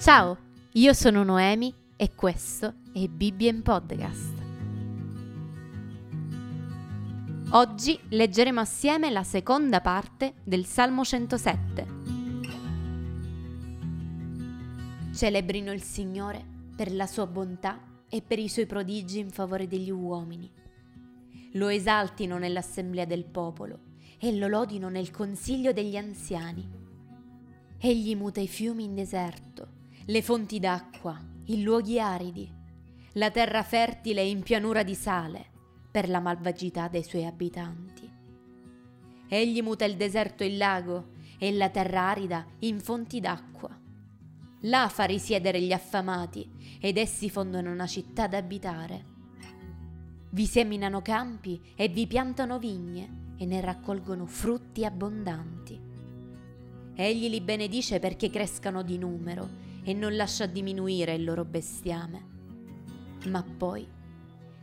Ciao, io sono Noemi e questo è Bibbia in Podcast. Oggi leggeremo assieme la seconda parte del Salmo 107. Celebrino il Signore per la sua bontà e per i suoi prodigi in favore degli uomini. Lo esaltino nell'assemblea del popolo e lo lodino nel consiglio degli anziani. Egli muta i fiumi in deserto le fonti d'acqua, i luoghi aridi, la terra fertile in pianura di sale per la malvagità dei suoi abitanti. Egli muta il deserto in lago e la terra arida in fonti d'acqua. Là fa risiedere gli affamati ed essi fondono una città da abitare. Vi seminano campi e vi piantano vigne e ne raccolgono frutti abbondanti. Egli li benedice perché crescano di numero e non lascia diminuire il loro bestiame. Ma poi,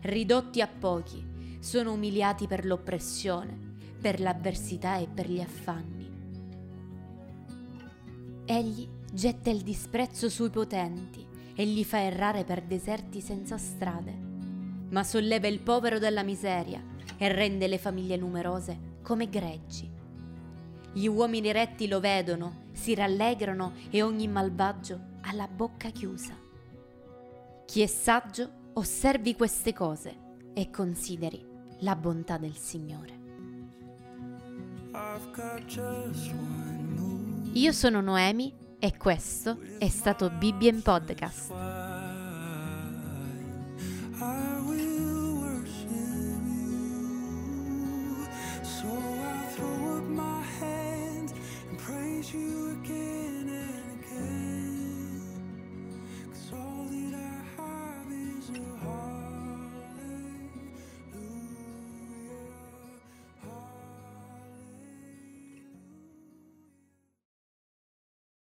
ridotti a pochi, sono umiliati per l'oppressione, per l'avversità e per gli affanni. Egli getta il disprezzo sui potenti e li fa errare per deserti senza strade, ma solleva il povero dalla miseria e rende le famiglie numerose come greggi. Gli uomini retti lo vedono, si rallegrano e ogni malvagio ha la bocca chiusa. Chi è saggio osservi queste cose e consideri la bontà del Signore. Io sono Noemi e questo è stato Bibbia in Podcast.